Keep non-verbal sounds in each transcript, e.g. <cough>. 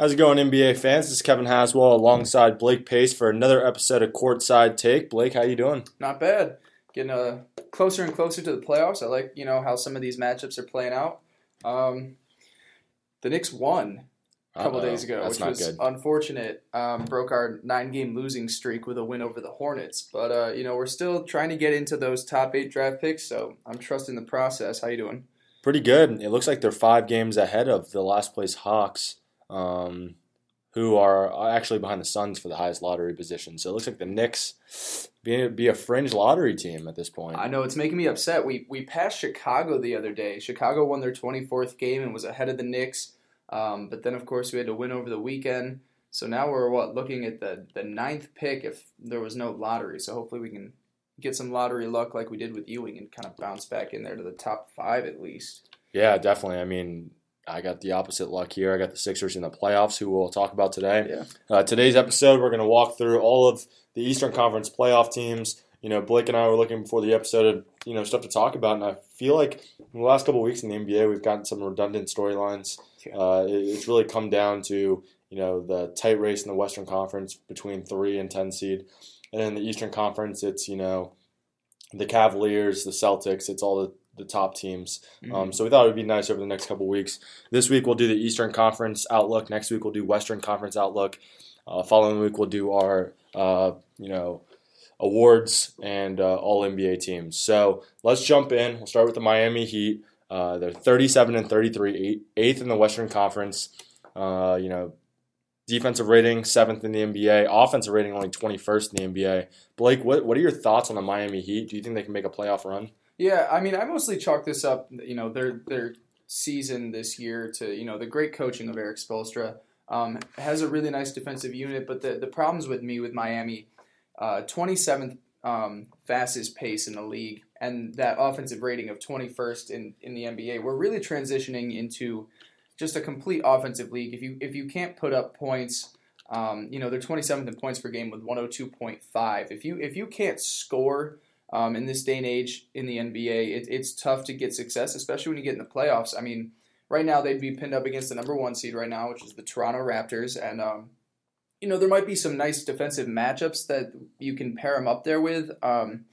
How's it going, NBA fans? This is Kevin Haswell alongside Blake Pace for another episode of Courtside Take. Blake, how you doing? Not bad. Getting uh, closer and closer to the playoffs. I like you know how some of these matchups are playing out. Um, the Knicks won a couple days ago, that's which was good. unfortunate. Um, broke our nine-game losing streak with a win over the Hornets. But uh, you know we're still trying to get into those top eight draft picks, so I'm trusting the process. How you doing? Pretty good. It looks like they're five games ahead of the last place Hawks, um, who are actually behind the Suns for the highest lottery position. So it looks like the Knicks be, be a fringe lottery team at this point. I know it's making me upset. We we passed Chicago the other day. Chicago won their 24th game and was ahead of the Knicks. Um, but then of course we had to win over the weekend. So now we're what looking at the the ninth pick if there was no lottery. So hopefully we can get some lottery luck like we did with Ewing and kind of bounce back in there to the top five at least. Yeah, definitely. I mean, I got the opposite luck here. I got the Sixers in the playoffs, who we'll talk about today. Yeah. Uh, today's episode, we're going to walk through all of the Eastern Conference playoff teams. You know, Blake and I were looking before the episode of you know stuff to talk about, and I feel like in the last couple of weeks in the NBA, we've gotten some redundant storylines. Uh, it, it's really come down to you know the tight race in the Western Conference between three and ten seed, and in the Eastern Conference, it's you know the Cavaliers, the Celtics. It's all the the top teams. Um, so we thought it would be nice over the next couple weeks. This week we'll do the Eastern Conference outlook. Next week we'll do Western Conference outlook. Uh, following week we'll do our uh, you know awards and uh, all NBA teams. So let's jump in. We'll start with the Miami Heat. Uh, they're 37 and 33, eight, eighth in the Western Conference. Uh, you know, defensive rating seventh in the NBA. Offensive rating only 21st in the NBA. Blake, what what are your thoughts on the Miami Heat? Do you think they can make a playoff run? Yeah, I mean, I mostly chalk this up, you know, their their season this year to you know the great coaching of Erik Spoelstra. Um, has a really nice defensive unit, but the the problems with me with Miami, uh, 27th um, fastest pace in the league, and that offensive rating of 21st in in the NBA. We're really transitioning into just a complete offensive league. If you if you can't put up points. Um, you know they're 27th in points per game with 102.5. If you if you can't score um, in this day and age in the NBA, it, it's tough to get success, especially when you get in the playoffs. I mean, right now they'd be pinned up against the number one seed right now, which is the Toronto Raptors, and um, you know there might be some nice defensive matchups that you can pair them up there with, um,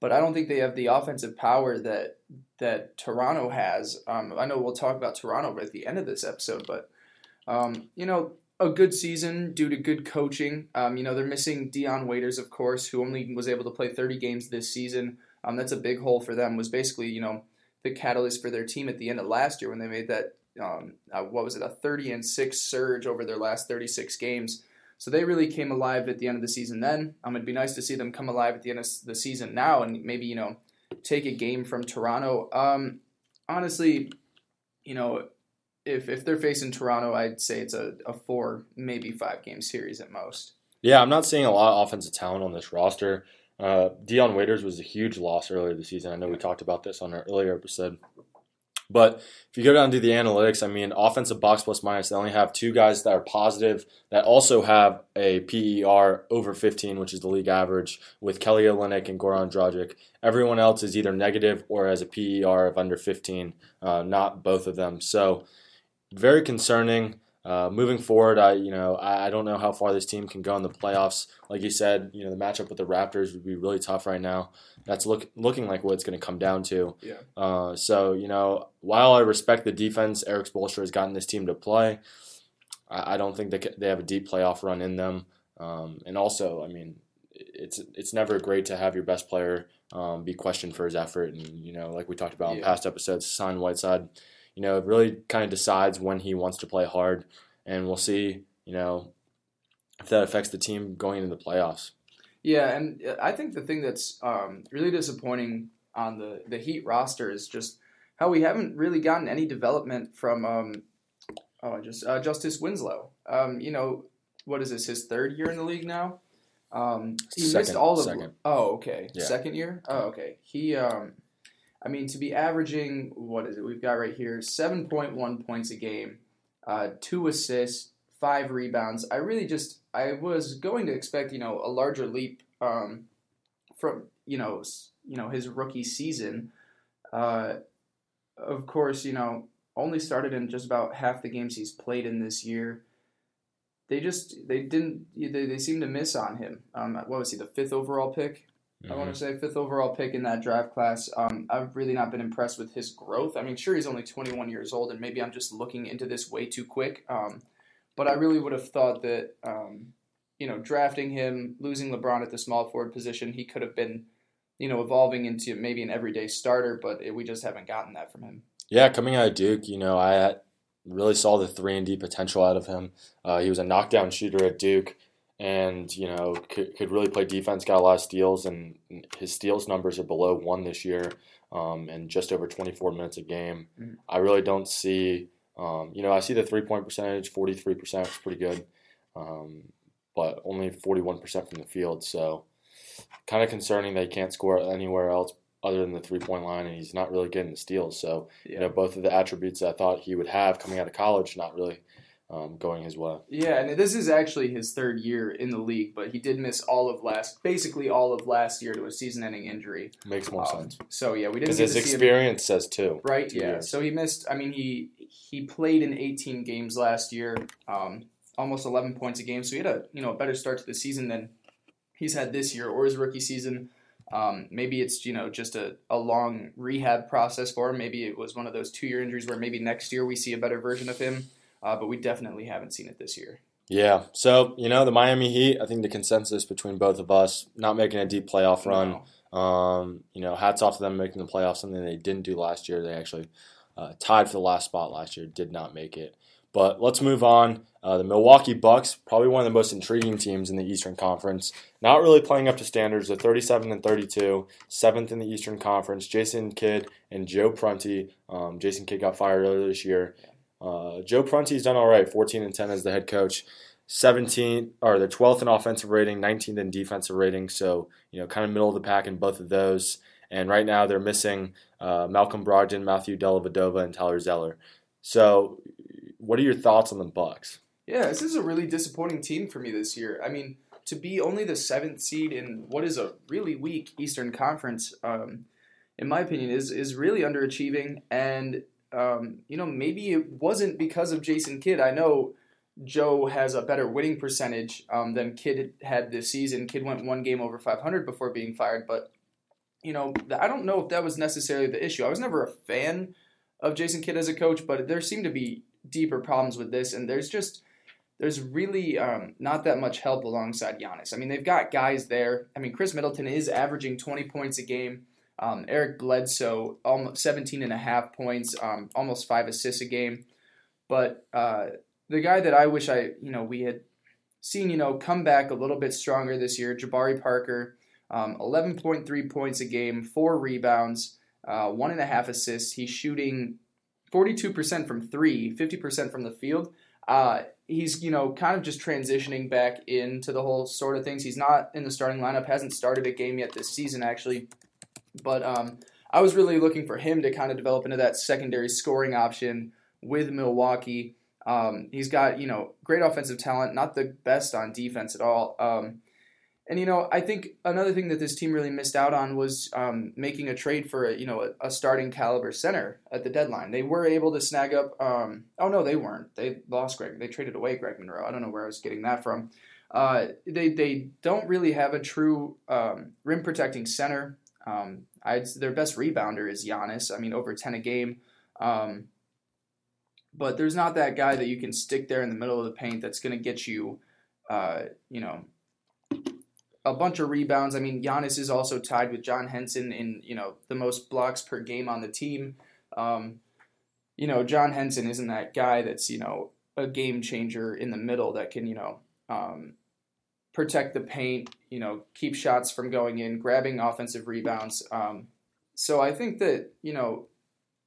but I don't think they have the offensive power that that Toronto has. Um, I know we'll talk about Toronto at the end of this episode, but um, you know a good season due to good coaching. Um, you know, they're missing Dion Waiters, of course, who only was able to play 30 games this season. Um, that's a big hole for them. Was basically, you know, the catalyst for their team at the end of last year when they made that, um, uh, what was it, a 30 and six surge over their last 36 games. So they really came alive at the end of the season. Then um, it'd be nice to see them come alive at the end of the season now, and maybe you know, take a game from Toronto. Um, honestly, you know, if if they're facing Toronto, I'd say it's a, a four, maybe five game series at most. Yeah, I'm not seeing a lot of offensive talent on this roster. Uh, Dion Waiters was a huge loss earlier this season. I know we talked about this on our earlier episode. But if you go down to the analytics, I mean, offensive box plus minus, they only have two guys that are positive that also have a PER over 15, which is the league average, with Kelly Olynyk and Goran Dragic. Everyone else is either negative or has a PER of under 15, uh, not both of them. So very concerning. Uh, moving forward, I you know I, I don't know how far this team can go in the playoffs. Like you said, you know the matchup with the Raptors would be really tough right now. That's look looking like what it's going to come down to. Yeah. Uh, so you know, while I respect the defense Erik Spoelstra has gotten this team to play, I, I don't think they they have a deep playoff run in them. Um, and also, I mean, it's it's never great to have your best player um, be questioned for his effort. And you know, like we talked about in past episodes, Hassan Whiteside you know, it really kind of decides when he wants to play hard, and we'll see, you know, if that affects the team going into the playoffs. Yeah, and uh, I think the thing that's um, really disappointing on the the Heat roster is just how we haven't really gotten any development from um, oh, just uh, Justice Winslow. Um, you know, what is this? His third year in the league now. Um, he missed Second- all of. second. Oh, okay. Yeah. Second year. Oh, okay. He. Um, I mean, to be averaging what is it? We've got right here seven point one points a game, uh, two assists, five rebounds. I really just I was going to expect you know a larger leap um, from you know you know his rookie season. Uh, of course, you know only started in just about half the games he's played in this year. they just they didn't they, they seem to miss on him. Um, what was he the fifth overall pick? Mm-hmm. I want to say fifth overall pick in that draft class. Um, I've really not been impressed with his growth. I mean, sure he's only 21 years old, and maybe I'm just looking into this way too quick. Um, but I really would have thought that um, you know drafting him, losing LeBron at the small forward position, he could have been you know evolving into maybe an everyday starter. But it, we just haven't gotten that from him. Yeah, coming out of Duke, you know, I really saw the three and D potential out of him. Uh, he was a knockdown shooter at Duke, and you know could, could really play defense. Got a lot of steals, and his steals numbers are below one this year, um, and just over 24 minutes a game. Mm-hmm. I really don't see. Um, you know, I see the three point percentage, 43 percent, is pretty good, um, but only 41 percent from the field. So, kind of concerning that he can't score anywhere else other than the three point line, and he's not really getting the steals. So, yeah. you know, both of the attributes I thought he would have coming out of college, not really um, going his way. Yeah, and this is actually his third year in the league, but he did miss all of last, basically all of last year to a season-ending injury. Makes more um, sense. So yeah, we didn't. Because his experience says too. Right. Two yeah. Years. So he missed. I mean, he he played in 18 games last year, um, almost 11 points a game. So he had a you know a better start to the season than he's had this year or his rookie season. Um, maybe it's you know just a, a long rehab process for him. Maybe it was one of those two year injuries where maybe next year we see a better version of him. Uh, but we definitely haven't seen it this year. Yeah. So you know the Miami Heat. I think the consensus between both of us not making a deep playoff run. No. Um, you know, hats off to them making the playoffs. Something they didn't do last year. They actually uh, tied for the last spot last year. Did not make it. But let's move on. Uh, the Milwaukee Bucks, probably one of the most intriguing teams in the Eastern Conference. Not really playing up to standards. They're 37 and 32, seventh in the Eastern Conference. Jason Kidd and Joe Prunty. Um, Jason Kidd got fired earlier this year. Uh, Joe Prunty's done all right, 14 and 10 as the head coach. 17 or the 12th in offensive rating, 19th in defensive rating. So you know, kind of middle of the pack in both of those. And right now they're missing uh, Malcolm Brogdon, Matthew Dellavedova, and Tyler Zeller. So what are your thoughts on the Bucks? Yeah, this is a really disappointing team for me this year. I mean, to be only the seventh seed in what is a really weak Eastern Conference, um, in my opinion, is is really underachieving. And um, you know, maybe it wasn't because of Jason Kidd. I know Joe has a better winning percentage um, than Kidd had this season. Kidd went one game over 500 before being fired, but you know, I don't know if that was necessarily the issue. I was never a fan of Jason Kidd as a coach, but there seemed to be deeper problems with this, and there's just there's really um, not that much help alongside Giannis. I mean, they've got guys there. I mean, Khris Middleton is averaging 20 points a game. Um, Eric Bledsoe, almost 17 and a half points, um, almost five assists a game. But uh, the guy that I wish I, you know, we had seen, you know, come back a little bit stronger this year, Jabari Parker, um, 11.3 points a game, four rebounds, uh, one and a half assists. He's shooting 42% from three, 50% from the field. Uh, he's, you know, kind of just transitioning back into the whole sort of things. He's not in the starting lineup, hasn't started a game yet this season, actually. But um, I was really looking for him to kind of develop into that secondary scoring option with Milwaukee. Um, he's got, you know, great offensive talent, not the best on defense at all. Um, and you know, I think another thing that this team really missed out on was um, making a trade for a, you know a, a, starting caliber center at the deadline. They were able to snag up. Um, oh no, they weren't. They lost Greg. They traded away Greg Monroe. I don't know where I was getting that from. Uh, they they don't really have a true um, rim protecting center. Um, I'd, their best rebounder is Giannis. I mean, over ten a game. Um, but there's not that guy that you can stick there in the middle of the paint that's going to get you, uh, you know, a bunch of rebounds. I mean, Giannis is also tied with John Henson in you know the most blocks per game on the team. Um, you know, John Henson isn't that guy that's you know a game changer in the middle that can you know um, protect the paint, you know, keep shots from going in, grabbing offensive rebounds. Um, so I think that you know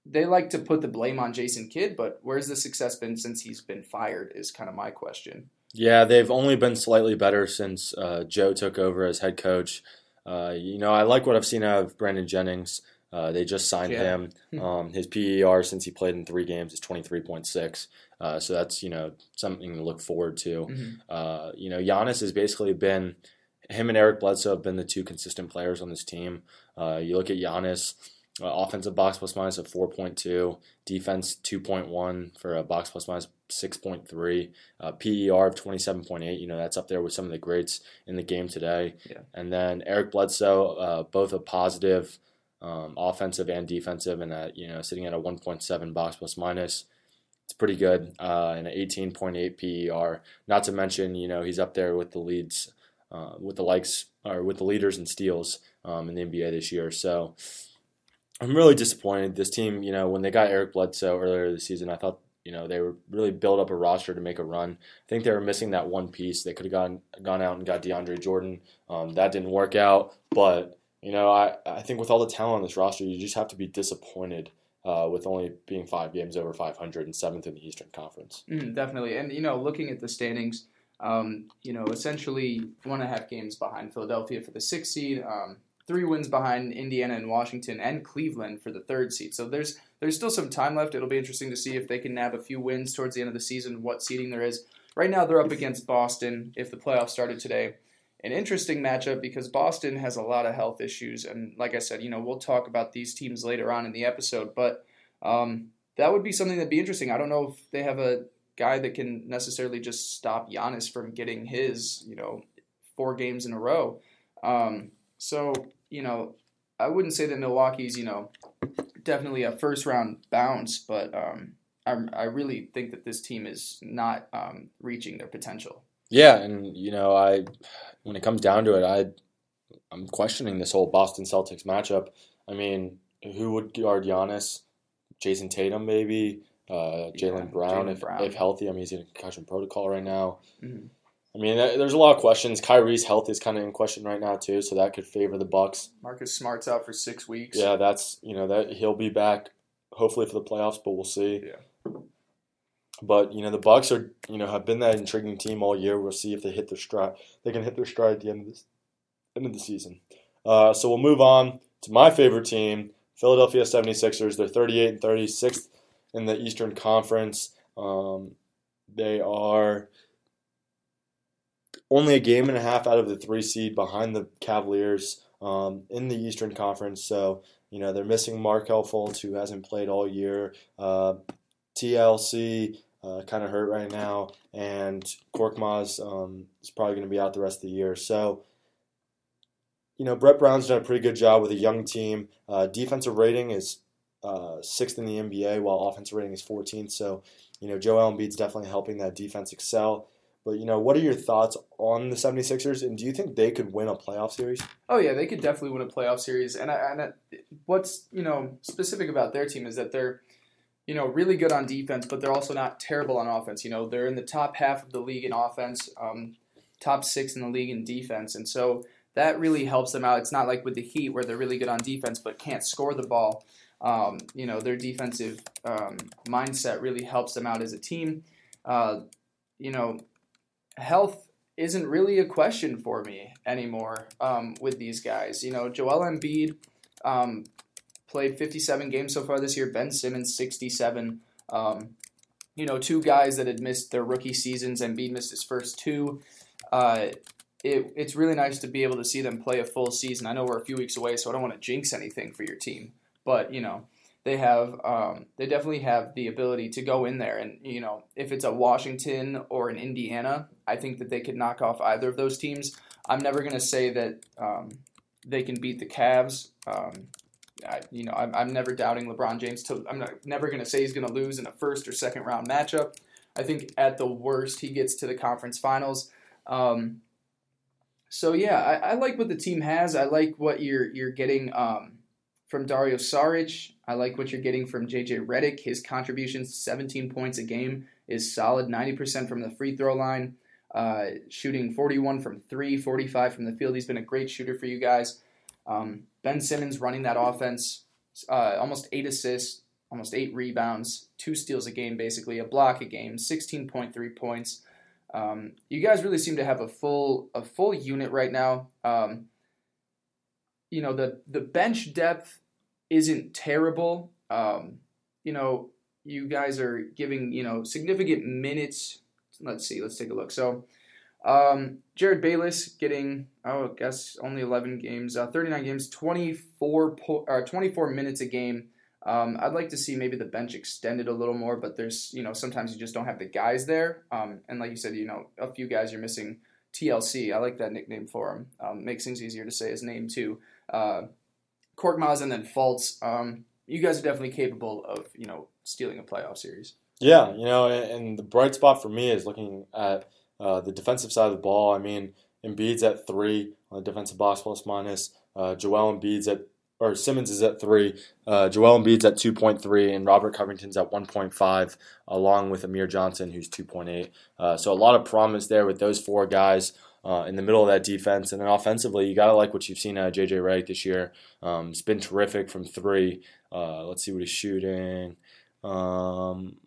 they like to put the blame on Jason Kidd, but where's the success been since he's been fired? Is kind of my question. Yeah, they've only been slightly better since uh, Joe took over as head coach. Uh, you know, I like what I've seen out of Brandon Jennings. Uh, they just signed yeah. him. Hmm. Um, his PER since he played in three games is twenty three point six. Uh, so that's you know something to look forward to. Mm-hmm. Uh, you know, Giannis has basically been him and Eric Bledsoe have been the two consistent players on this team. Uh, you look at Giannis. offensive box plus minus of 4.2, defense 2.1 for a box plus minus 6.3, uh, PER of 27.8. You know, that's up there with some of the greats in the game today. Yeah. And then Eric Bledsoe, uh, both a positive um, offensive and defensive, and that, you know, sitting at a 1.7 box plus minus. It's pretty good, uh, and an 18.8 PER. Not to mention, you know, he's up there with the leads, uh, with the likes, or with the leaders in steals um, in the NBA this year. So I'm really disappointed. This team, you know, when they got Eric Bledsoe earlier this season, I thought you know they were really built up a roster to make a run. I think they were missing that one piece. They could have gone gone out and got DeAndre Jordan. Um, that didn't work out, but you know I I think with all the talent on this roster, you just have to be disappointed. Uh, with only being five games over 500 and seventh in the Eastern Conference. Mm, definitely, and you know, looking at the standings, um, you know, essentially one and a half games behind Philadelphia for the sixth seed, um, three wins behind Indiana and Washington and Cleveland for the third seed. So there's there's still some time left. It'll be interesting to see if they can nab a few wins towards the end of the season, what seeding there is. Right now, they're up against Boston if the playoffs started today. An interesting matchup because Boston has a lot of health issues, and like I said, you know we'll talk about these teams later on in the episode, but um, that would be something that'd be interesting. I don't know if they have a guy that can necessarily just stop Giannis from getting his, you know, four games in a row. Um, so you know, I wouldn't say that Milwaukee's, you know, definitely a first round bounce, but um, I, I really think that this team is not um, reaching their potential. Yeah, and you know, I when it comes down to it, I I'm questioning this whole Boston Celtics matchup. I mean, who would guard Giannis? Jayson Tatum, maybe. Uh, Jaylen Yeah, Brown, Jaylen if, Brown. if healthy. I mean, he's in a concussion protocol right now. Mhm. I mean, there's a lot of questions. Kyrie's health is kind of in question right now too, so that could favor the Bucks. Marcus Smart's out for six weeks. Yeah, that's you know that he'll be back hopefully for the playoffs, but we'll see. Yeah. But you know the Bucks are you know have been that intriguing team all year. We'll see if they hit their stride. They can hit their stride at the end of this end of the season. Uh, so we'll move on to my favorite team, Philadelphia 76ers. They're 38 and 36th in the Eastern Conference. Um, they are only a game and a half out of the three seed behind the Cavaliers um, in the Eastern Conference. So, you know, they're missing Markelle Fultz, who hasn't played all year. Uh, TLC uh, kind of hurt right now, and Korkmaz um, is probably going to be out the rest of the year. So, you know, Brett Brown's done a pretty good job with a young team. Uh, defensive rating is uh, sixth in the NBA, while offensive rating is 14th. So, you know, Joel Embiid's definitely helping that defense excel. But, you know, what are your thoughts on the 76ers, and do you think they could win a playoff series? Oh yeah, they could definitely win a playoff series. And, I, and I, what's you know specific about their team is that they're you know really good on defense, but they're also not terrible on offense. You know they're in the top half of the league in offense, um, top six in the league in defense, and so that really helps them out. It's not like with the Heat where they're really good on defense but can't score the ball. Um, you know their defensive um, mindset really helps them out as a team. Uh, you know, health isn't really a question for me anymore um, with these guys. You know, Joel Embiid um, played 57 games so far this year. Ben Simmons 67. Um, you know, two guys that had missed their rookie seasons. Embiid missed his first two. Uh, it, it's really nice to be able to see them play a full season. I know we're a few weeks away, so I don't want to jinx anything for your team, but you know. They have, um, they definitely have the ability to go in there, and you know, if it's a Washington or an Indiana, I think that they could knock off either of those teams. I'm never going to say that um, they can beat the Cavs. Um, I, you know, I'm, I'm never doubting LeBron James. To, I'm not, never going to say he's going to lose in a first or second round matchup. I think at the worst he gets to the conference finals. Um, so yeah, I, I like what the team has. I like what you're you're getting um, from Dario Saric. I like what you're getting from JJ Redick. His contributions, 17 points a game, is solid. 90% from the free throw line uh, shooting 41 from three, 45 from the field. He's been a great shooter for you guys. Um, ben Simmons running that offense, uh, almost eight assists, almost eight rebounds, two steals a game, basically a block a game, 16.3 points. Um, you guys really seem to have a full a full unit right now. Um, you know the the bench depth isn't terrible. Um, you know you guys are giving you know significant minutes let's see, let's take a look. So, um, Jerryd Bayless getting, oh, I guess only 11 games, uh, 39 games, 24 po- uh, 24 minutes a game. Um, I'd like to see maybe the bench extended a little more, but there's you know sometimes you just don't have the guys there. Um, and like you said, you know a few guys you're missing. TLC, I like that nickname for him. Um, makes things easier to say his name too. Uh, Korkmaz and then Fultz. Um, you guys are definitely capable of you know stealing a playoff series. Yeah, you know, and, and the bright spot for me is looking at uh, the defensive side of the ball. I mean, Embiid's at three on the defensive box plus minus. Uh, Joel Embiid's at or Simmons is at three. Uh, Joel Embiid's at two point three, and Robert Covington's at one point five, along with Amir Johnson, who's two point eight. Uh, so a lot of promise there with those four guys. Uh, in the middle of that defense, and then offensively, you gotta like what you've seen out of JJ Redick this year. Um, it's been terrific from three. Uh, let's see what he's shooting. Um,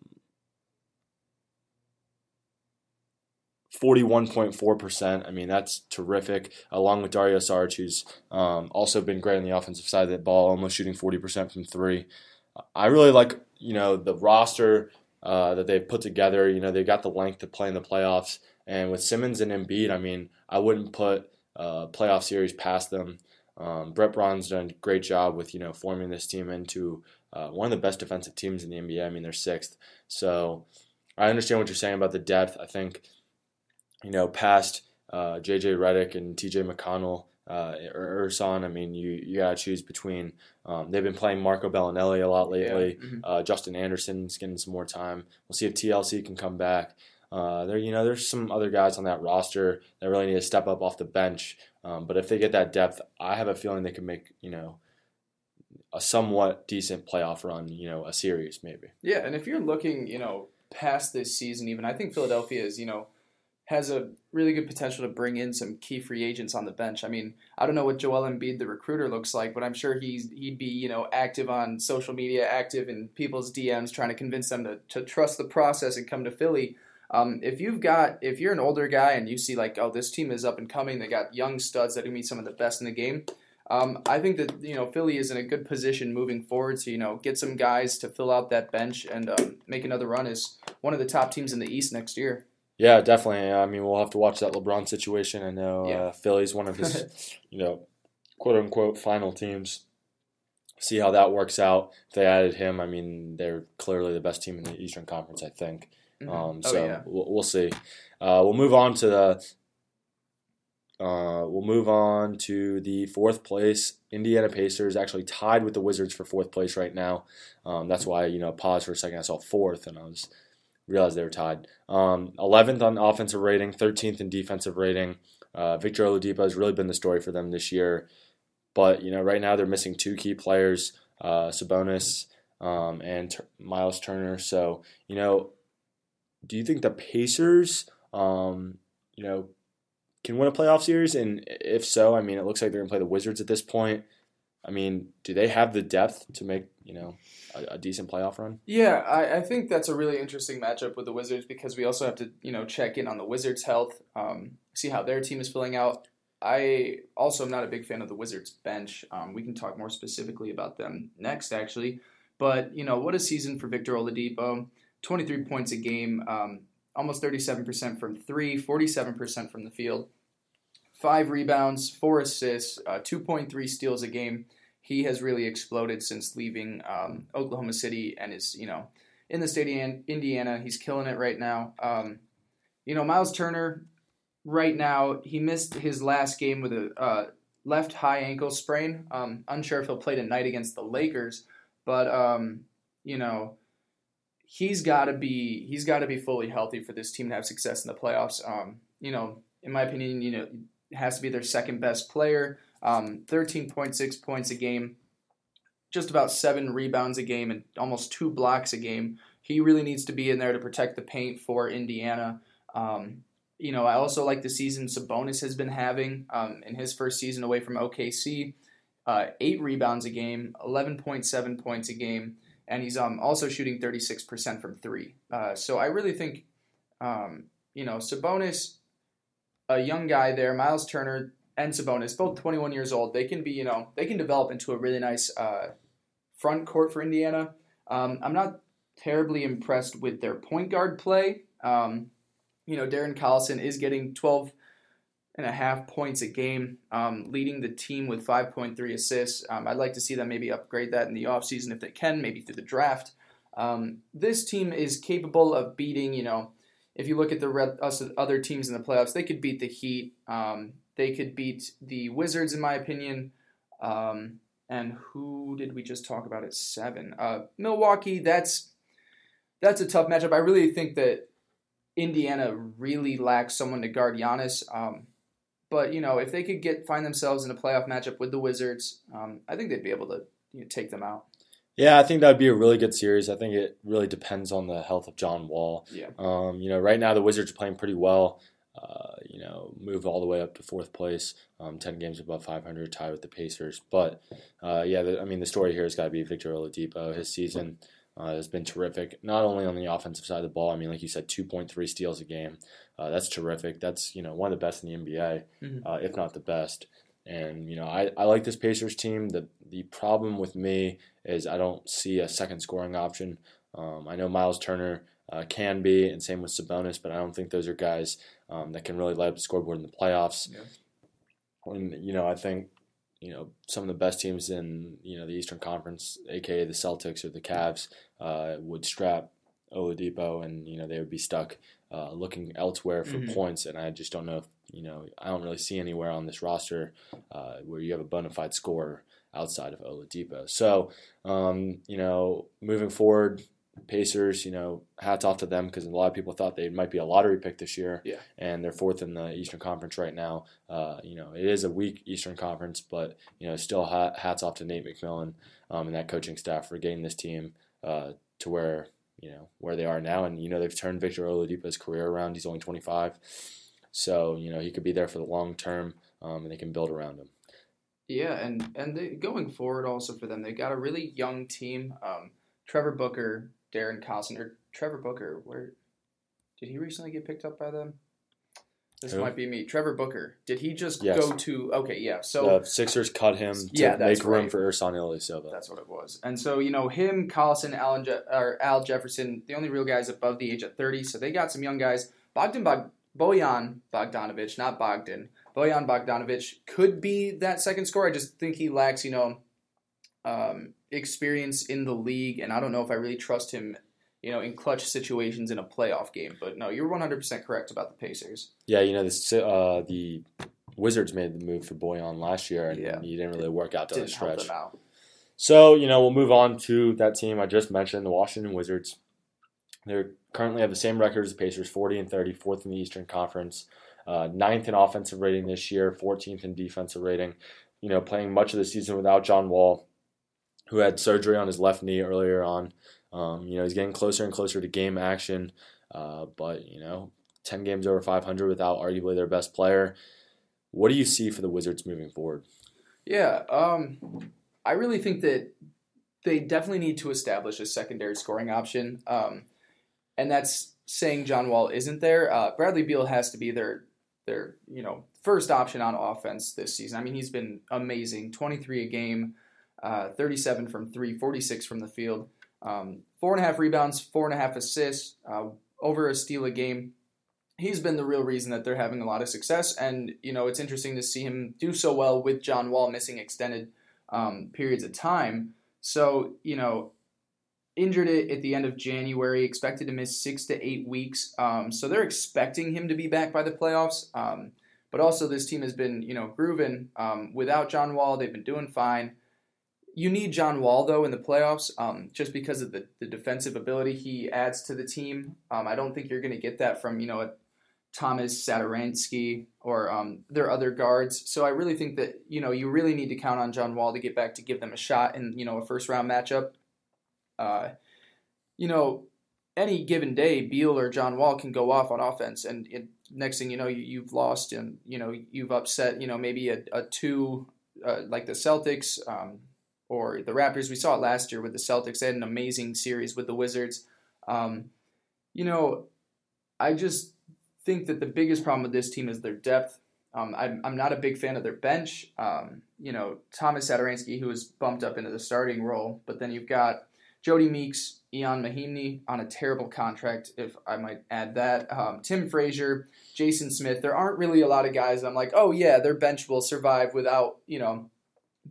41.4%. I mean, that's terrific, along with Dario Saric, who's um, also been great on the offensive side of the ball, almost shooting 40% from three. I really like, you know, the roster uh, that they've put together. You know, they've got the length to play in the playoffs. And with Simmons and Embiid, I mean, I wouldn't put uh, playoff series past them. Um, Brett Brown's done a great job with, you know, forming this team into uh, one of the best defensive teams in the NBA. I mean, they're sixth. So I understand what you're saying about the depth. I think – you know, past uh, J.J. Redick and T.J. McConnell uh, or Ersan, I mean, you, you got to choose between. Um, they've been playing Marco Belinelli a lot lately. Yeah. Mm-hmm. Uh, Justin Anderson's getting some more time. We'll see if TLC can come back. Uh, there, you know, there's some other guys on that roster that really need to step up off the bench. Um, but if they get that depth, I have a feeling they can make, you know, a somewhat decent playoff run. You know, a series maybe. Yeah, and if you're looking, you know, past this season, even I think Philadelphia is, you know has a really good potential to bring in some key free agents on the bench. I mean, I don't know what Joel Embiid, the recruiter, looks like, but I'm sure he's he'd be you know active on social media, active in people's DMs, trying to convince them to, to trust the process and come to Philly. Um, if you've got if you're an older guy and you see like oh this team is up and coming, they got young studs that gonna be some of the best in the game. Um, I think that you know Philly is in a good position moving forward to you know get some guys to fill out that bench and um, make another run as one of the top teams in the East next year. Yeah, definitely. I mean, we'll have to watch that LeBron situation. I know yeah. uh, Philly's one of his, <laughs> you know, quote unquote final teams. See how that works out. If they added him, I mean, they're clearly the best team in the Eastern Conference, I think. Mm-hmm. Um, oh, so oh, yeah. we'll, we'll, see. Uh, we'll move on to the. Uh, we'll move on to the fourth place. Indiana Pacers actually tied with the Wizards for fourth place right now. Um, that's why you know pause for a second. I saw fourth, and I was realized they were tied. Um, 11th on offensive rating, 13th in defensive rating. Uh, Victor Oladipo has really been the story for them this year. But, you know, right now they're missing two key players, uh, Sabonis um, and T- Miles Turner. So, you know, do you think the Pacers, um, you know, can win a playoff series? And if so, I mean, it looks like they're going to play the Wizards at this point. I mean, do they have the depth to make you know a, a decent playoff run? Yeah, I, I, think that's a really interesting matchup with the Wizards because we also have to you know check in on the Wizards' health, um, see how their team is filling out. I also am not a big fan of the Wizards bench. Um, we can talk more specifically about them next, actually. But you know, what a season for Victor Oladipo! Twenty three points a game, um, almost thirty seven percent from three, 47 percent from the field five rebounds, four assists, uh, 2.3 steals a game. He has really exploded since leaving um, Oklahoma City and is, you know, in the state of Indiana. He's killing it right now. Um, you know, Miles Turner, right now, he missed his last game with a uh, left high ankle sprain. Um, unsure if he'll play tonight against the Lakers, but um, you know, he's got to be he's got to be fully healthy for this team to have success in the playoffs. Um, you know, in my opinion, you know, has to be their second best player. Um, 13.6 points a game, just about seven rebounds a game, and almost two blocks a game. He really needs to be in there to protect the paint for Indiana. Um, you know, I also like the season Sabonis has been having um, in his first season away from OKC. Uh, eight rebounds a game, 11.7 points a game, and he's um, also shooting 36% from three. Uh, so I really think, um, you know, Sabonis a young guy there, Miles Turner and Sabonis, both 21 years old. They can be, you know, they can develop into a really nice uh, front court for Indiana. Um, I'm not terribly impressed with their point guard play. Um, you know, Darren Collison is getting 12 and a half points a game, um, leading the team with 5.3 assists. Um, I'd like to see them maybe upgrade that in the offseason if they can, maybe through the draft. Um, this team is capable of beating, you know, if you look at the red, other teams in the playoffs, they could beat the Heat. Um, they could beat the Wizards, in my opinion. Um, and who did we just talk about at seven? Uh, Milwaukee. That's that's a tough matchup. I really think that Indiana really lacks someone to guard Giannis. Um, but you know, if they could get find themselves in a playoff matchup with the Wizards, um, I think they'd be able to you know, take them out. Yeah, I think that would be a really good series. I think it really depends on the health of John Wall. Yeah. Um, you know, right now the Wizards are playing pretty well. Uh, you know, move all the way up to fourth place, um, ten games above 500, tied with the Pacers. But uh, yeah, the, I mean, the story here has got to be Victor Oladipo. His season uh, has been terrific, not only on the offensive side of the ball. I mean, like you said, 2.3 steals a game. Uh, that's terrific. That's you know one of the best in the NBA, Mhm. uh, if not the best. And you know, I, I like this Pacers team. The the problem with me is I don't see a second scoring option. Um, I know Miles Turner uh, can be, and same with Sabonis, but I don't think those are guys um, that can really light up the scoreboard in the playoffs. Yeah. And you know, I think you know some of the best teams in you know the Eastern Conference, aka the Celtics or the Cavs, uh, would strap Oladipo, and you know they would be stuck uh, looking elsewhere for Mhm. points. And I just don't know if you know I don't really see anywhere on this roster uh, where you have a bona fide scorer outside of Oladipo. So um, you know, moving forward. Pacers, you know, hats off to them because a lot of people thought they might be a lottery pick this year, Yeah. and they're fourth in the Eastern Conference right now. Uh, you know, it is a weak Eastern Conference, but you know, still hats off to Nate McMillan um, and that coaching staff for getting this team uh, to where you know where they are now. And you know, they've turned Victor Oladipo's career around. He's only 25, so you know he could be there for the long term, um, and they can build around him. Yeah, and and they, going forward also for them, they got a really young team. Um, Trevor Booker, Darren Collison, or Trevor Booker. Where did he recently get picked up by them? This Who? might be me. Trevor Booker. Did he just Yes. go to? Okay, yeah. So the Sixers cut him to Yeah, make room right. for Ersan Ilyasova. That's what it was. And so, you know, him, Collison, Allen, Je- or Al Jefferson, the only real guys above the age of 30. So they got some young guys. Bogdan Bog- Bojan Bogdanovich, not Bogdan. Bojan Bogdanovich could be that second scorer. I just think he lacks, you know, um, experience in the league. And I don't know if I really trust him, you know, in clutch situations in a playoff game. But no, you're 100% correct about the Pacers. Yeah, you know the uh, the Wizards made the move for Bojan last year, and Yeah. he didn't really work out down the stretch. So, you know, we'll move on to that team I just mentioned, the Washington Wizards. They currently have the same record as the Pacers, 40 and 30, fourth in the Eastern Conference, uh, ninth in offensive rating this year, 14th in defensive rating. You know, playing much of the season without John Wall, who had surgery on his left knee earlier on. Um, you know, he's getting closer and closer to game action, uh, but, you know, 10 games over 500 without arguably their best player. What do you see for the Wizards moving forward? Yeah, um, I really think that they definitely need to establish a secondary scoring option, um, and that's saying John Wall isn't there. Uh, Bradley Beal has to be their their you know first option on offense this season. I mean, he's been amazing, twenty three a game, uh, thirty seven from three, 46 from the field, um, four and a half rebounds, four and a half assists, uh, over a steal a game he's been the real reason that they're having a lot of success. And you know, it's interesting to see him do so well with John Wall missing extended um, periods of time. So you know, injured it at the end of January, expected to miss six to eight weeks. Um, so they're expecting him to be back by the playoffs. Um, but also, this team has been you know grooving um, without John Wall. They've been doing fine. You need John Wall though in the playoffs, um, just because of the, the defensive ability he adds to the team. Um, I don't think you're going to get that from you know a Thomas Satoransky or um, their other guards. So I really think that you know you really need to count on John Wall to get back to give them a shot in you know a first round matchup. Uh, you know, any given day, Beal or John Wall can go off on offense, and it, next thing you know, you, you've lost and you know you've upset you know maybe a, a two uh, like the Celtics um, or the Raptors. We saw it last year with the Celtics. They had an amazing series with the Wizards. Um, you know, I just think that the biggest problem with this team is their depth. Um, I'm, I'm not a big fan of their bench. Um, you know, Thomas Satoransky, who was bumped up into the starting role, but then you've got Jodie Meeks, Ian Mahinmi on a terrible contract, if I might add that. Um, Tim Frazier, Jason Smith. There aren't really a lot of guys I'm like, oh yeah, their bench will survive without you know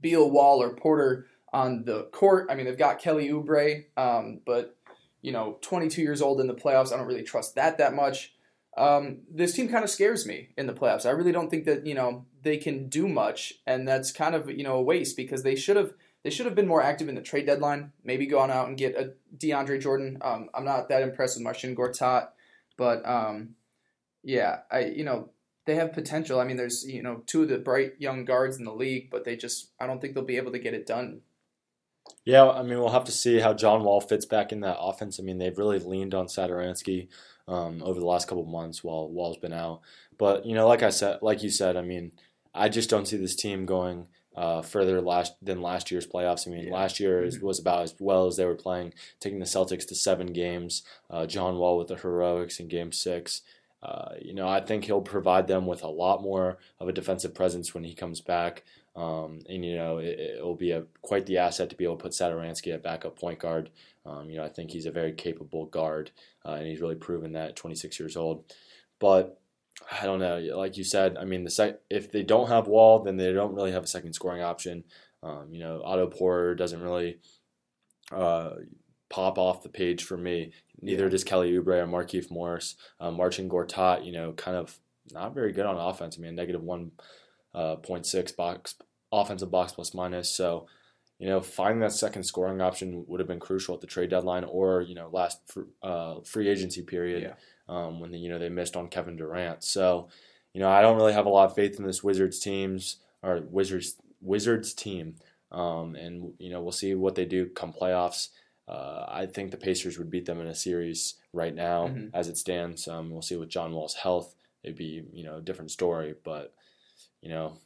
Beal, Wall, or Porter on the court. I mean, they've got Kelly Oubre, um, but you know, 22 years old in the playoffs, I don't really trust that that much. Um, this team kind of scares me in the playoffs. I really don't think that you know they can do much, and that's kind of you know a waste because they should have they should have been more active in the trade deadline. Maybe gone out and get a DeAndre Jordan. Um, I'm not that impressed with Marcin Gortat, but um, yeah, I you know they have potential. I mean, there's you know two of the bright young guards in the league, but they just I don't think they'll be able to get it done. Yeah, I mean, we'll have to see how John Wall fits back in that offense. I mean, they've really leaned on Satoransky um, over the last couple months while Wall's been out. But you know, like I said, like you said, I mean, I just don't see this team going uh, further last than last year's playoffs. I mean, yeah. last year mm-hmm. was about as well as they were playing, taking the Celtics to seven games. Uh, John Wall with the heroics in Game Six. Uh, you know, I think he'll provide them with a lot more of a defensive presence when he comes back. Um, and you know, it, will be a quite the asset to be able to put Satoransky at backup point guard. Um, you know, I think he's a very capable guard, uh, and he's really proven that at 26 years old. But I don't know, like you said, I mean, the sec- if they don't have Wall, then they don't really have a second scoring option. Um, you know, Otto Porter doesn't really uh, pop off the page for me. Neither does Kelly Oubre or Markieff Morris. Uh, Marcin Gortat, you know, kind of not very good on offense. I mean, negative one uh, 0.6 box offensive box plus minus. So, you know, finding that second scoring option would have been crucial at the trade deadline or you know last uh, free agency period yeah. Um, when the, you know they missed on Kevin Durant. So, you know, I don't really have a lot of faith in this Wizards teams or Wizards Wizards team. Um, and you know we'll see what they do come playoffs. Uh, I think the Pacers would beat them in a series right now mm-hmm. as it stands. Um, we'll see with John Wall's health. It'd be you know a different story, but you know,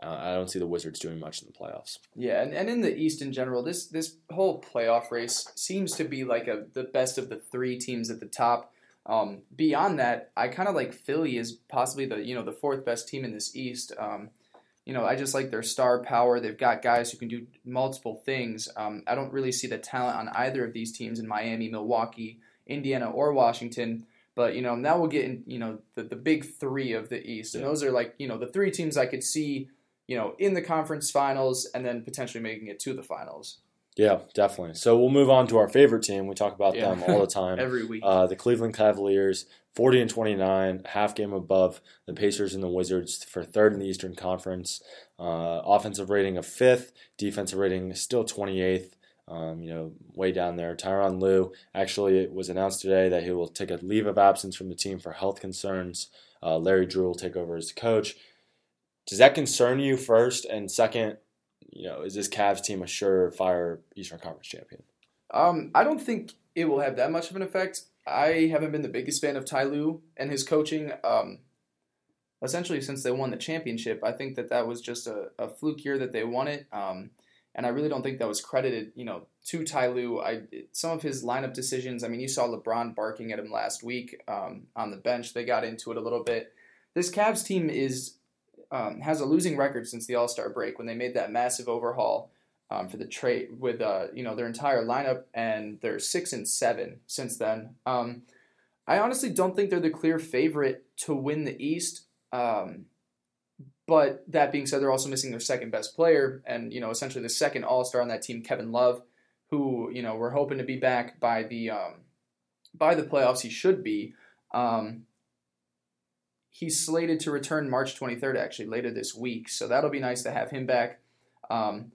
I don't see the Wizards doing much in the playoffs. Yeah, and, and in the East in general, this this whole playoff race seems to be like a the best of the three teams at the top. Um, beyond that, I kind of like Philly is possibly the you know the fourth best team in this East. Um, you know, I just like their star power. They've got guys who can do multiple things. Um, I don't really see the talent on either of these teams in Miami, Milwaukee, Indiana, or Washington. But you know, now we'll get in, you know, the, the big three of the East. And those are like, you know, the three teams I could see, you know, in the conference finals and then potentially making it to the finals. Yeah, definitely. So we'll move on to our favorite team. We talk about yeah. them all the time. <laughs> Every week. Uh, the Cleveland Cavaliers, 40 and 29, half game above the Pacers and the Wizards for third in the Eastern Conference. Uh, offensive rating of fifth, defensive rating still 28th um, you know, way down there. Tyronn Lue actually it was announced today that he will take a leave of absence from the team for health concerns. Uh, Larry Drew will take over as coach. Does that concern you first? And second, you know, is this Cavs team a surefire Eastern Conference champion? Um, I don't think it will have that much of an effect. I haven't been the biggest fan of Ty Lue and his coaching. Um, essentially, since they won the championship, I think that that was just a, a fluke year that they won it. Um, and I really don't think that was credited, you know, to Ty Lue. I some of his lineup decisions. I mean, you saw LeBron barking at him last week um, on the bench. They got into it a little bit. This Cavs team is um, has a losing record since the All Star break when they made that massive overhaul um, for the trade with uh, you know their entire lineup, and they're six and seven since then. Um, I honestly don't think they're the clear favorite to win the East. Um, but that being said, they're also missing their second best player, and you know, essentially the second All Star on that team, Kevin Love, who you know we're hoping to be back by the um, by the playoffs. He should be. Um, he's slated to return March 23rd, actually later this week, so that'll be nice to have him back. Um,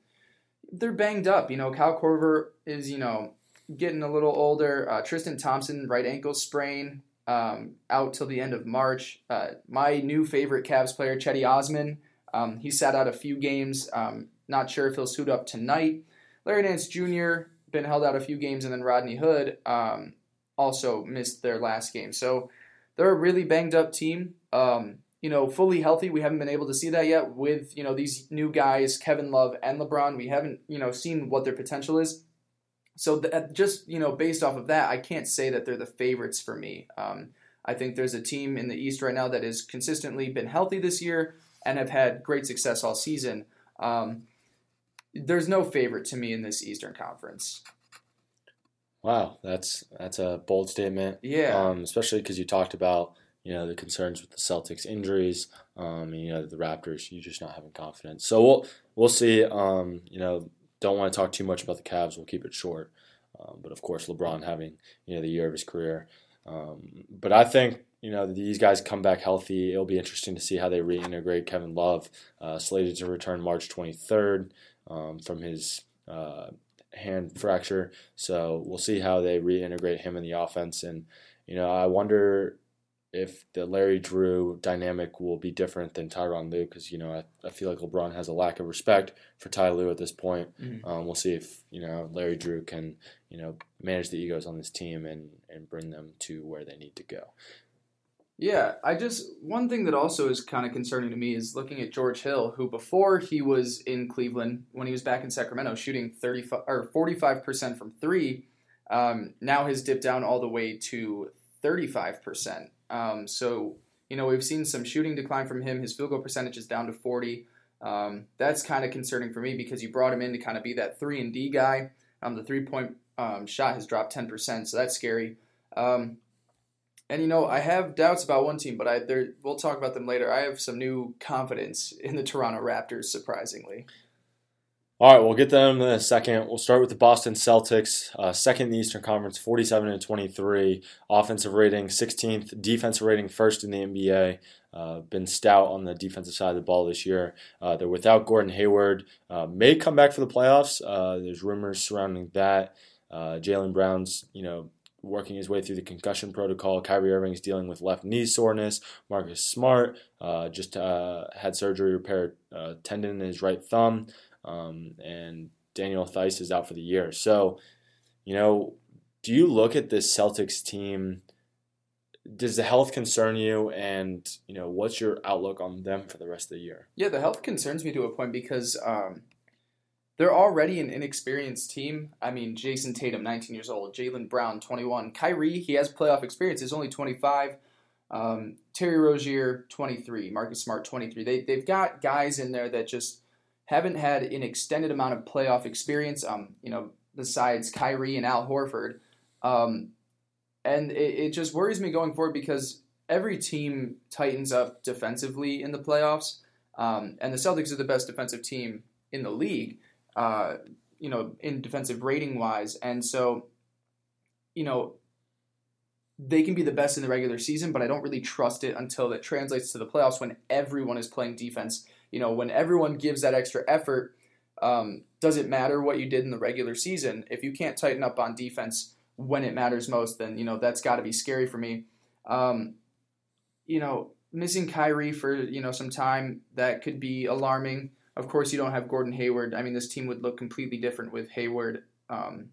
they're banged up, you know. Kyle Korver is you know getting a little older. Uh, Tristan Thompson right ankle sprain um, out till the end of March. Uh, my new favorite Cavs player, Cedi Osman, um, he sat out a few games. Um, not sure if he'll suit up tonight. Larry Nance Jr. been held out a few games, and then Rodney Hood um, also missed their last game. So they're a really banged up team. Um, you know, fully healthy. We haven't been able to see that yet with you know these new guys, Kevin Love and LeBron. We haven't you know seen what their potential is. So that, just you know, based off of that, I can't say that they're the favorites for me. Um, I think there's a team in the East right now that has consistently been healthy this year and have had great success all season. Um, there's no favorite to me in this Eastern Conference. Wow, that's that's a bold statement. Yeah. Um, especially because you talked about you know the concerns with the Celtics injuries. Um, and, you know the Raptors, You're just not having confidence. So we'll we'll see. Um, you know, don't want to talk too much about the Cavs. We'll keep it short. Um, but of course, LeBron having you know the year of his career. Um, but I think you know these guys come back healthy. It'll be interesting to see how they reintegrate Kevin Love, uh, slated to return March 23rd um, from his uh, hand fracture. So we'll see how they reintegrate him in the offense. And you know, I wonder if the Larry Drew dynamic will be different than Tyronn Lue because you know I, I feel like LeBron has a lack of respect for Ty Lue at this point. Mhm. Um, we'll see if you know Larry Drew can you know manage the egos on this team and and bring them to where they need to go. Yeah, I just one thing that also is kind of concerning to me is looking at George Hill, who before he was in Cleveland, when he was back in Sacramento, shooting thirty or forty five percent from three, um, now has dipped down all the way to thirty five percent. Um, so you know we've seen some shooting decline from him. His field goal percentage is down to forty. Um, that's kind of concerning for me because you brought him in to kind of be that three and D guy. Um, the three point um, shot has dropped ten percent, so that's scary. Um, and you know, I have doubts about one team, but I there we'll talk about them later. I have some new confidence in the Toronto Raptors, surprisingly. All right, we'll get them in a second. We'll start with the Boston Celtics, uh, second in the Eastern Conference, 47 and 23. Offensive rating 16th, defensive rating first in the NBA. Uh, been stout on the defensive side of the ball this year. Uh, they're without Gordon Hayward. Uh, may come back for the playoffs. Uh, there's rumors surrounding that. Uh, Jaylen Brown's, you know, working his way through the concussion protocol. Kyrie Irving's dealing with left knee soreness. Marcus Smart uh, just uh, had surgery to repair a tendon in his right thumb. Um, and Daniel Theis is out for the year. So, you know, do you look at this Celtics team? Does the health concern you? And, you know, what's your outlook on them for the rest of the year? Yeah, the health concerns me to a point because um, they're already an inexperienced team. I mean, Jayson Tatum, 19 years old, Jaylen Brown, 21, Kyrie, he has playoff experience, he's only 25. Um, Terry Rozier, 23, Marcus Smart, 23. They, they've got guys in there that just haven't had an extended amount of playoff experience. Um, you know, besides Kyrie and Al Horford, um, and it, it just worries me going forward because every team tightens up defensively in the playoffs, um, and the Celtics are the best defensive team in the league. Uh, you know, in defensive rating wise, and so, you know, they can be the best in the regular season, but I don't really trust it until it translates to the playoffs when everyone is playing defense. You know, when everyone gives that extra effort, um, does it matter what you did in the regular season? If you can't tighten up on defense when it matters most, then you know that's got to be scary for me. Um, you know, missing Kyrie for you know some time that could be alarming. Of course, you don't have Gordon Hayward. I mean, this team would look completely different with Hayward. Um,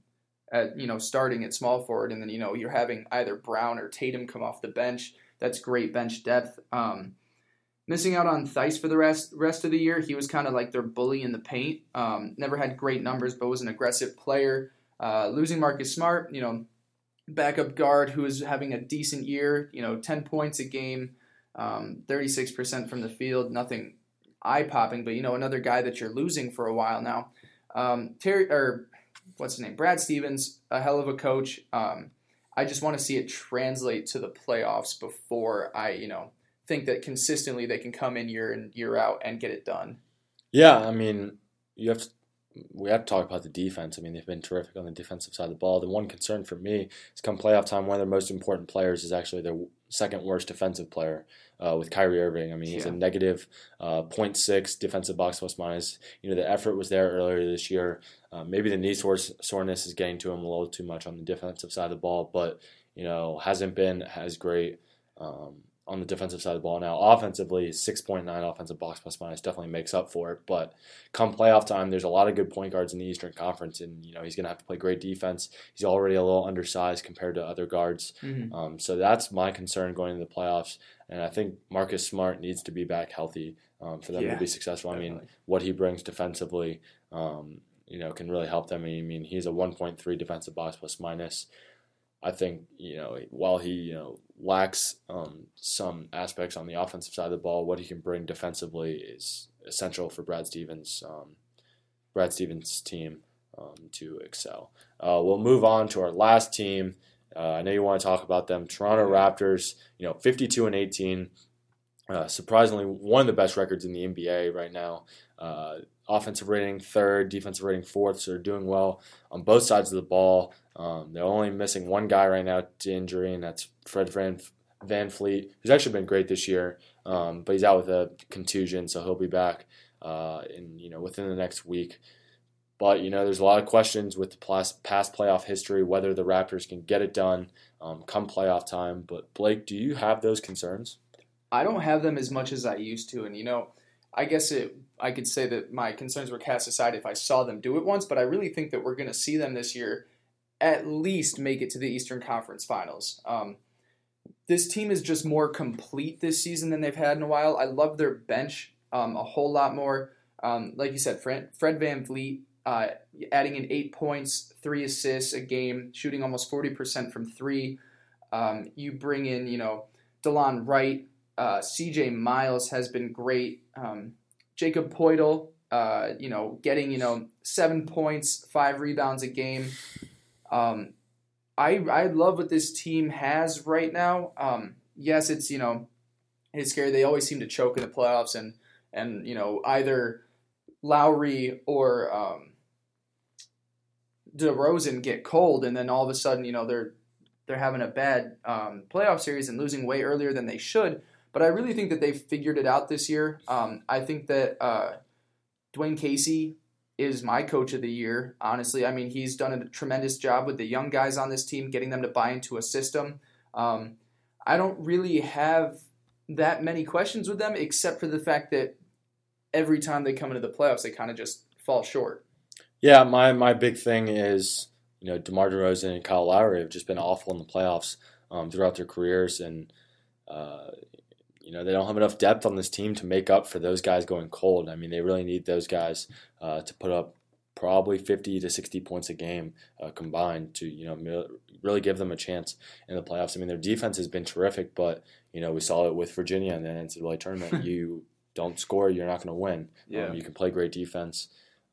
at you know starting at small forward, and then you know you're having either Brown or Tatum come off the bench. That's great bench depth. Um, missing out on Theis for the rest rest of the year. He was kind of like their bully in the paint. Um, never had great numbers, but was an aggressive player. Uh, losing Marcus Smart, you know, backup guard who is having a decent year. You know, ten points a game, thirty six percent from the field. Nothing eye popping, but you know another guy that you're losing for a while now. Um, Terry or what's his name? Brad Stevens, a hell of a coach. Um, I just want to see it translate to the playoffs before I, you know, think that consistently they can come in year in year out and get it done. Yeah, I mean, you have to, we have to talk about the defense. I mean, they've been terrific on the defensive side of the ball. The one concern for me is come playoff time, one of their most important players is actually their second worst defensive player uh, with Kyrie Irving. I mean, he's Yeah. a negative uh, 0.6 defensive box plus minus. You know, the effort was there earlier this year. Uh, maybe the knee sore- soreness is getting to him a little too much on the defensive side of the ball, but, you know, hasn't been as great. Um, on the defensive side of the ball now. Offensively, 6.9 offensive box plus minus definitely makes up for it. But come playoff time, there's a lot of good point guards in the Eastern Conference, and you know he's going to have to play great defense. He's already a little undersized compared to other guards, Mm-hmm. um, so that's my concern going into the playoffs. And I think Marcus Smart needs to be back healthy um, for them Yeah, to be successful. I mean, what he brings defensively, um, you know, can really help them. I mean, he's a 1.3 defensive box plus minus. I think you know while he you know lacks um, some aspects on the offensive side of the ball, what he can bring defensively is essential for Brad Stevens, um, Brad Stevens' team. um, to excel. Uh, we'll move on to our last team. Uh, I know you want to talk about them. Toronto Raptors, you know, 52 and 18. Uh, surprisingly, one of the best records in the NBA right now. Uh, offensive rating third, defensive rating fourth, so they're doing well on both sides of the ball. Um, they're only missing one guy right now to injury, and that's Fred Van, VanVleet, who's actually been great this year, um, but he's out with a contusion, so he'll be back uh, in you know within the next week. But you know, there's a lot of questions with the past playoff history whether the Raptors can get it done um, come playoff time. But Blake, do you have those concerns? I don't have them as much as I used to, and you know, I guess it. I could say that my concerns were cast aside if I saw them do it once, but I really think that we're going to see them this year at least make it to the Eastern Conference Finals. Um, this team is just more complete this season than they've had in a while. I love their bench um, a whole lot more. Um, like you said, Fred, Fred VanVleet uh, adding in eight points, three assists a game, shooting almost 40% from three. Um, you bring in, you know, Delon Wright, uh, CJ Miles has been great. Um, Jakob Poeltl, uh, you know, getting, you know, seven points, five rebounds a game. Um, I, I love what this team has right now. Um, yes, it's, you know, it's scary. They always seem to choke in the playoffs and, and, you know, either Lowry or, um, DeRozan get cold, and then all of a sudden, you know, they're they're having a bad um, playoff series and losing way earlier than they should. But I really think that they've figured it out this year. Um, I think that uh, Dwane Casey is my coach of the year. Honestly, I mean, he's done a tremendous job with the young guys on this team, getting them to buy into a system. Um, I don't really have that many questions with them, except for the fact that every time they come into the playoffs, they kind of just fall short. Yeah, my my big thing is you know DeMar DeRozan and Kyle Lowry have just been awful in the playoffs um, throughout their careers, and uh, you know they don't have enough depth on this team to make up for those guys going cold. I mean, they really need those guys uh, to put up probably 50 to 60 points a game uh, combined to you know really give them a chance in the playoffs. I mean, their defense has been terrific, but you know we saw it with Virginia in the NCAA tournament. <laughs> you don't score, you're not going to win. Yeah. Um, you can play great defense.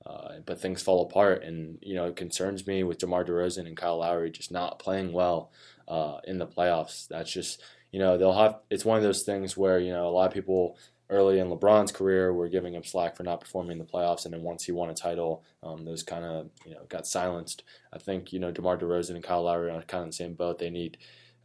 Uh, but things fall apart, and you know it concerns me with DeMar DeRozan and Kyle Lowry just not playing well uh, in the playoffs. That's just you know they'll have. It's one of those things where you know a lot of people early in LeBron's career were giving him slack for not performing in the playoffs, and then once he won a title, um, those kind of you know got silenced. I think you know DeMar DeRozan and Kyle Lowry are kind of in the same boat. They need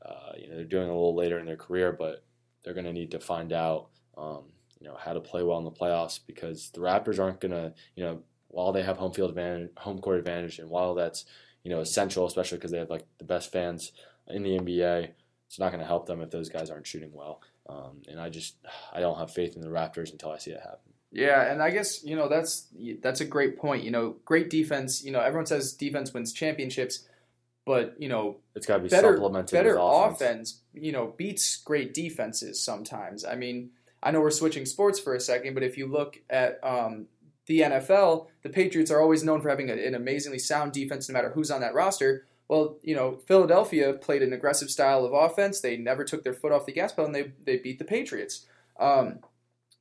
uh, you know they're doing a little later in their career, but they're going to need to find out. Um, you know how to play well in the playoffs because the Raptors aren't going to you know while they have home field advantage, home court advantage, and while that's you know essential, especially because they have like the best fans in the NBA, it's not going to help them if those guys aren't shooting well. Um, and I just I don't have faith in the Raptors until I see it happen. Yeah, and I guess you know that's that's a great point. You know, great defense. You know, everyone says defense wins championships, but you know it's got to be better, supplemented. Better offense. offense, you know, beats great defenses sometimes. I mean, I know we're switching sports for a second, but if you look at um, the NFL, the Patriots are always known for having a, an amazingly sound defense no matter who's on that roster. Well, you know, Philadelphia played an aggressive style of offense. They never took their foot off the gas pedal, and they, they beat the Patriots. Um,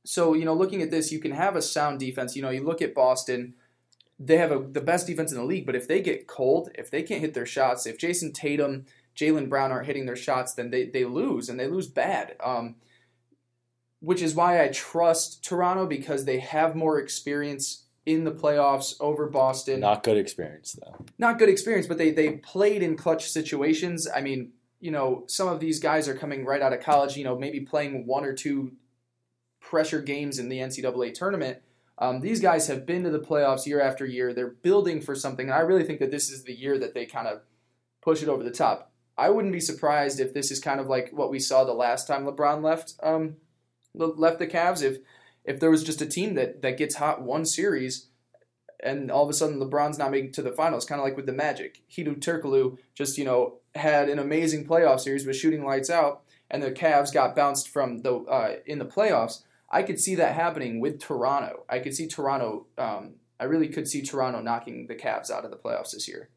so, you know, looking at this, you can have a sound defense. You know, you look at Boston, they have a, the best defense in the league, but if they get cold, if they can't hit their shots, if Jayson Tatum, Jaylen Brown aren't hitting their shots, then they, they lose, and they lose bad. Um, which is why I trust Toronto because they have more experience in the playoffs over Boston. Not good experience though. Not good experience, but they they played in clutch situations. I mean, you know, some of these guys are coming right out of college. You know, maybe playing one or two pressure games in the NCAA tournament. Um, these guys have been to the playoffs year after year. They're building for something, and I really think that this is the year that they kind of push it over the top. I wouldn't be surprised if this is kind of like what we saw the last time LeBron left um, left the Cavs. If if there was just a team that that gets hot one series, and all of a sudden LeBron's not making to the finals, kind of like with the Magic. Hedo Turkoglu just you know had an amazing playoff series, was shooting lights out, and the Cavs got bounced from the uh, in the playoffs. I could see that happening with Toronto. I could see Toronto. Um, I really could see Toronto knocking the Cavs out of the playoffs this year.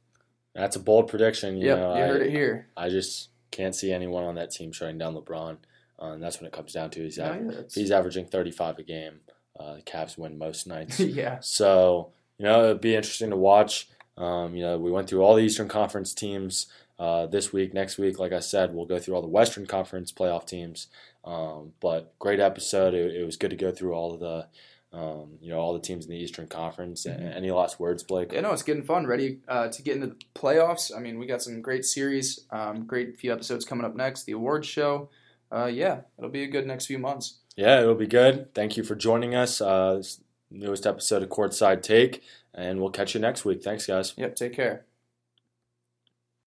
That's a bold prediction. You yep, know, you heard I, it here. I just can't see anyone on that team shutting down LeBron. Uh, and that's when it comes down to. He's, aver- yeah, he's averaging 35 a game. Uh, the Cavs win most nights. <laughs> yeah. So, you know, it'd be interesting to watch. Um, you know, we went through all the Eastern Conference teams uh, this week. Next week, like I said, we'll go through all the Western Conference playoff teams. Um, but great episode. It, it, was good to go through all of the, um, you know, all the teams in the Eastern Conference. Mm-hmm. Any last words, Blake? Yeah, no, it's getting fun. Ready uh, to get into the playoffs. I mean, we got some great series, um, great few episodes coming up next. The awards show. Uh, yeah, it'll be a good next few months. Yeah, it'll be good. Thank you for joining us. Uh, newest episode of Courtside Take, and we'll catch you next week. Thanks, guys. Yep, take care.